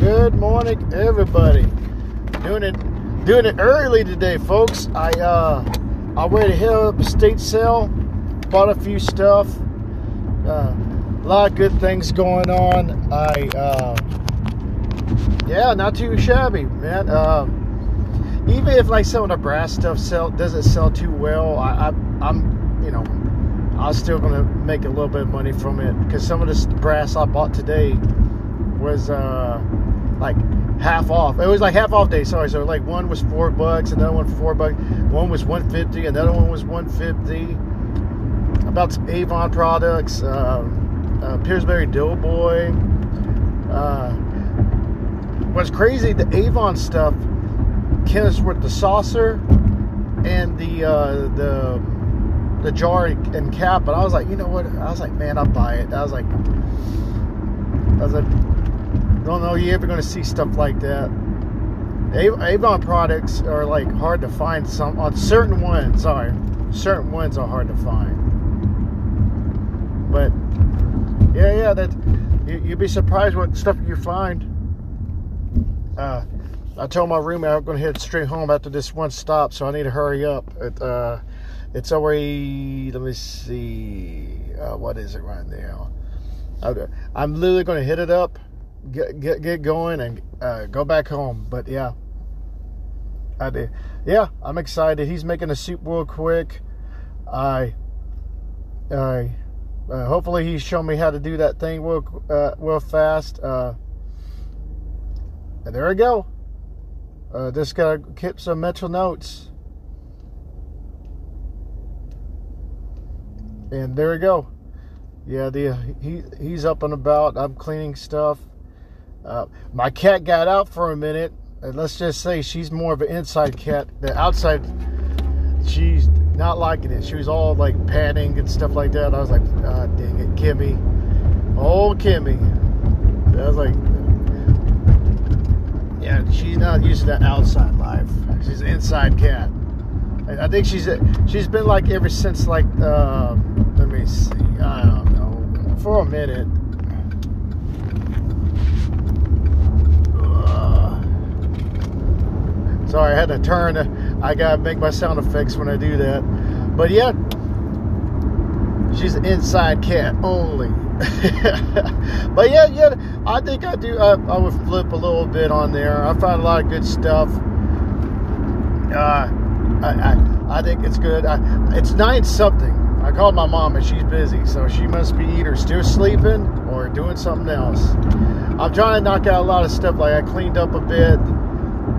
Good morning, everybody. Doing it, doing it early today, folks. I uh, I went to hit up state sale, bought a few stuff. Uh, a lot of good things going on. I uh, yeah, not too shabby, man. Uh, even if like some of the brass stuff sell doesn't sell too well, I, I I'm you know I'm still gonna make a little bit of money from it because some of this brass I bought today was uh like half off. It was like half off day. Sorry, so like one was four bucks, another one four bucks, one was one fifty, another one was one fifty. About some Avon products, uh, uh, Pillsbury Doughboy. Uh, what's crazy, the Avon stuff came with the saucer and the uh, the the jar and cap, but I was like, you know what? I was like, man, I'll buy it. I was like, I was like, don't know you ever going to see stuff like that. Avon products are like hard to find. Some on certain ones, sorry, certain ones are hard to find. But yeah, yeah, that you, you'd be surprised what stuff you find. Uh, I told my roommate I'm going to head straight home after this one stop, so I need to hurry up. It, uh, it's already, let me see, uh, what is it right now? Okay, I'm literally going to hit it up, get get, get going, and uh, go back home. But yeah, I did. Yeah, I'm excited. He's making a soup real quick. I, I, uh, hopefully he's shown me how to do that thing real, uh, real fast. Uh, and there we go. Uh, just gotta keep some mental notes. and there we go. Yeah, the he he's up and about. I'm cleaning stuff. Uh, my cat got out for a minute. And let's just say she's more of an inside cat. The outside, she's not liking it. She was all like panting and stuff like that. I was like, ah, dang it, Kimmy. Oh, Kimmy. I was like, yeah, she's not used to that outside life. She's an inside cat. I think she's she's been like ever since like uh, let me see I don't know for a minute. Uh, sorry, I had to turn. I gotta make my sound effects when I do that. But yeah, she's an inside cat only. but yeah, yeah, I think I do. I, I would flip a little bit on there. I found a lot of good stuff. Uh, I, I, I think it's good. I, it's nine something. I called my mom and she's busy, so she must be either still sleeping or doing something else. I'm trying to knock out a lot of stuff. Like I cleaned up a bit,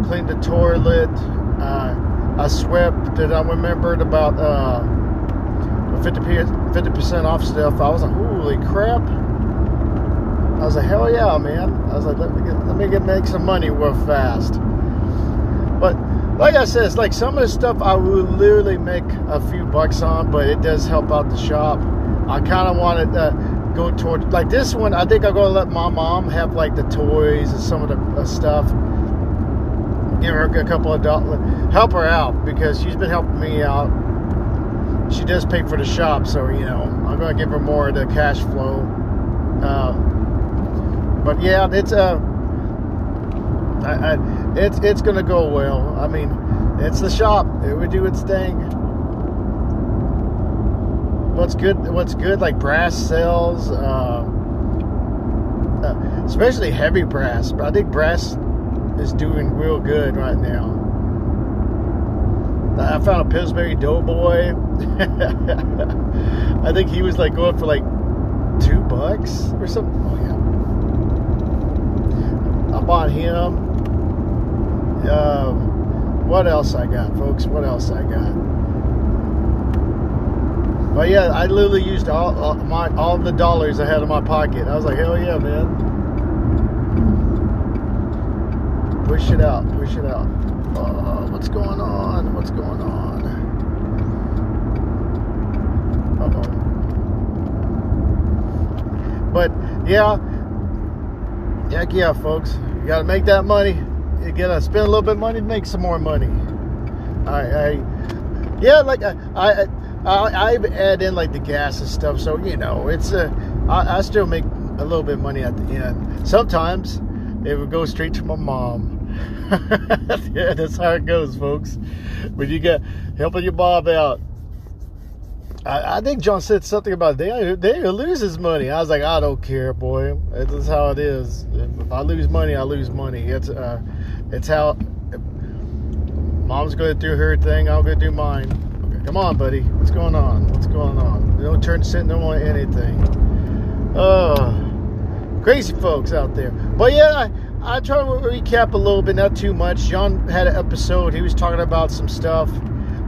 cleaned the toilet. Uh, I swept. Did I remembered about uh, 50 percent off stuff? I was like, holy crap! I was like, hell yeah, man! I was like, let me get, let me get make some money real fast. But like I said, it's like some of the stuff I would literally make a few bucks on, but it does help out the shop. I kind of wanted to go toward like this one. I think I'm gonna let my mom have like the toys and some of the uh, stuff. Give her a couple of dollars, help her out because she's been helping me out. She does pay for the shop, so you know I'm gonna give her more of the cash flow. Uh, but yeah, it's. Uh, I, I, it's it's gonna go well. I mean, it's the shop. It would do its thing. What's good? What's good? Like brass sales, uh, uh, especially heavy brass. But I think brass is doing real good right now. I found a Pillsbury Doughboy. I think he was like going for like two bucks or something. Oh yeah. I bought him. Um, what else I got, folks? What else I got? But yeah, I literally used all, all my all the dollars I had in my pocket. I was like, hell yeah, man! Push it out, push it out. Uh, what's going on? What's going on? Uh oh. But yeah, heck yeah, folks, you gotta make that money you gotta spend a little bit of money to make some more money. I, I yeah, like I, I, I, I add in like the gas and stuff, so you know, it's a, I, I still make a little bit of money at the end. Sometimes, it would go straight to my mom. yeah, that's how it goes, folks. When you get helping your mom out. I, I think John said something about they they lose his money. I was like, I don't care, boy. That's how it is. If I lose money, I lose money. It's uh, it's how. Mom's gonna do her thing. I'm gonna do mine. Okay, come on, buddy. What's going on? What's going on? Don't turn sit. Don't want anything. Oh, crazy folks out there. But yeah. I try to recap a little bit, not too much. John had an episode. He was talking about some stuff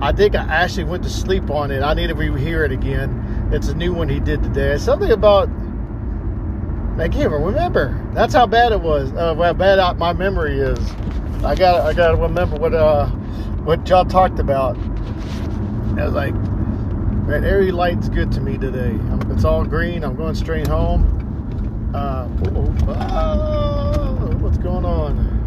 I think I actually went to sleep on it. I need to rehear it again. It's a new one he did today. It's something about. I can't remember. That's how bad it was. Uh, how bad my memory is. I got. I got to remember what uh, what John talked about. I was like, man, every light's good to me today. It's all green. I'm going straight home. Uh, oh, what's going on?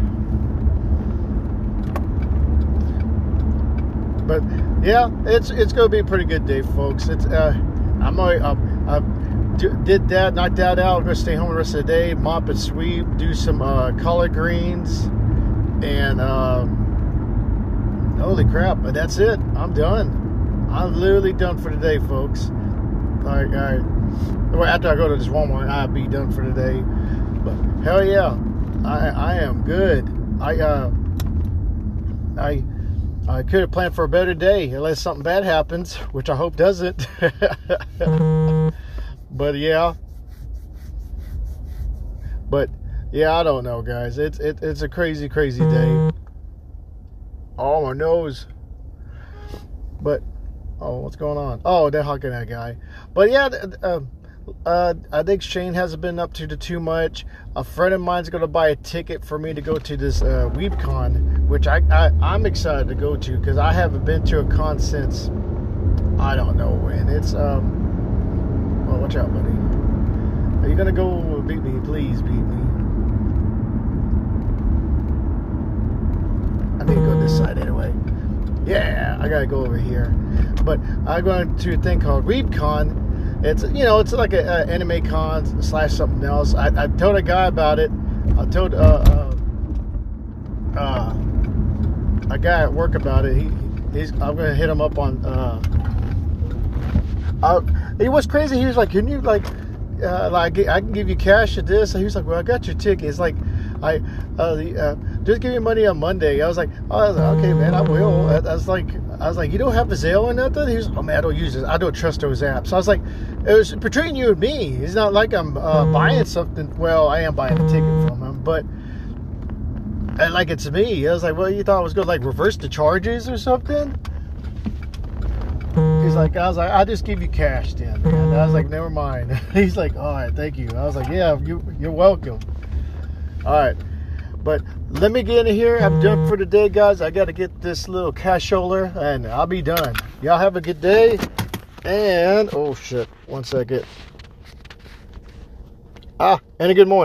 But yeah, it's it's gonna be a pretty good day, folks. It's uh, I'm I, I did that, knocked that out. I'm gonna stay home the rest of the day, mop and sweep, do some uh, collard greens, and uh, holy crap! But that's it. I'm done. I'm literally done for today, folks. All right, all right. Well, after I go to this Walmart, I'll be done for today. But hell yeah, I I am good. I uh I I could have planned for a better day unless something bad happens, which I hope doesn't. but yeah. But yeah, I don't know, guys. It's it, it's a crazy, crazy day. Oh, my nose. But oh, what's going on? Oh, they're hugging that guy. But yeah, uh, uh, I think Shane hasn't been up to too much. A friend of mine's going to buy a ticket for me to go to this uh, WeebCon, which I, I am excited to go to because I haven't been to a con since I don't know when. It's um. Well, watch out, buddy. Are you gonna go beat me? Please beat me. I need to go this side anyway. Yeah, I gotta go over here. But I'm going to a thing called WeebCon it's you know it's like an anime con slash something else. I, I told a guy about it. I told uh, uh, uh, a guy at work about it. He he's I'm gonna hit him up on. Uh, uh, he was crazy. He was like, "Can you like, uh, like I can give you cash at this?" And he was like, "Well, I got your ticket." It's like, I uh, the, uh, just give me money on Monday. I was like, "Oh, I was like, okay, man, I will." I, I was like, I was like, "You don't have a Zelle or nothing?" He was, "Oh man, I don't use this. I don't trust those apps." So I was like, "It was between you and me. It's not like I'm uh, mm-hmm. buying something. Well, I am buying a ticket from him, but." And like it's me. I was like, well, you thought I was going to like reverse the charges or something? He's mm-hmm. like, I was like, I'll just give you cash then. And I was like, never mind. He's like, all right, thank you. I was like, yeah, you, you're welcome. All right. But let me get in here. I'm done for today, guys. I got to get this little cashola and I'll be done. Y'all have a good day. And, oh shit, one second. Ah, and a good morning.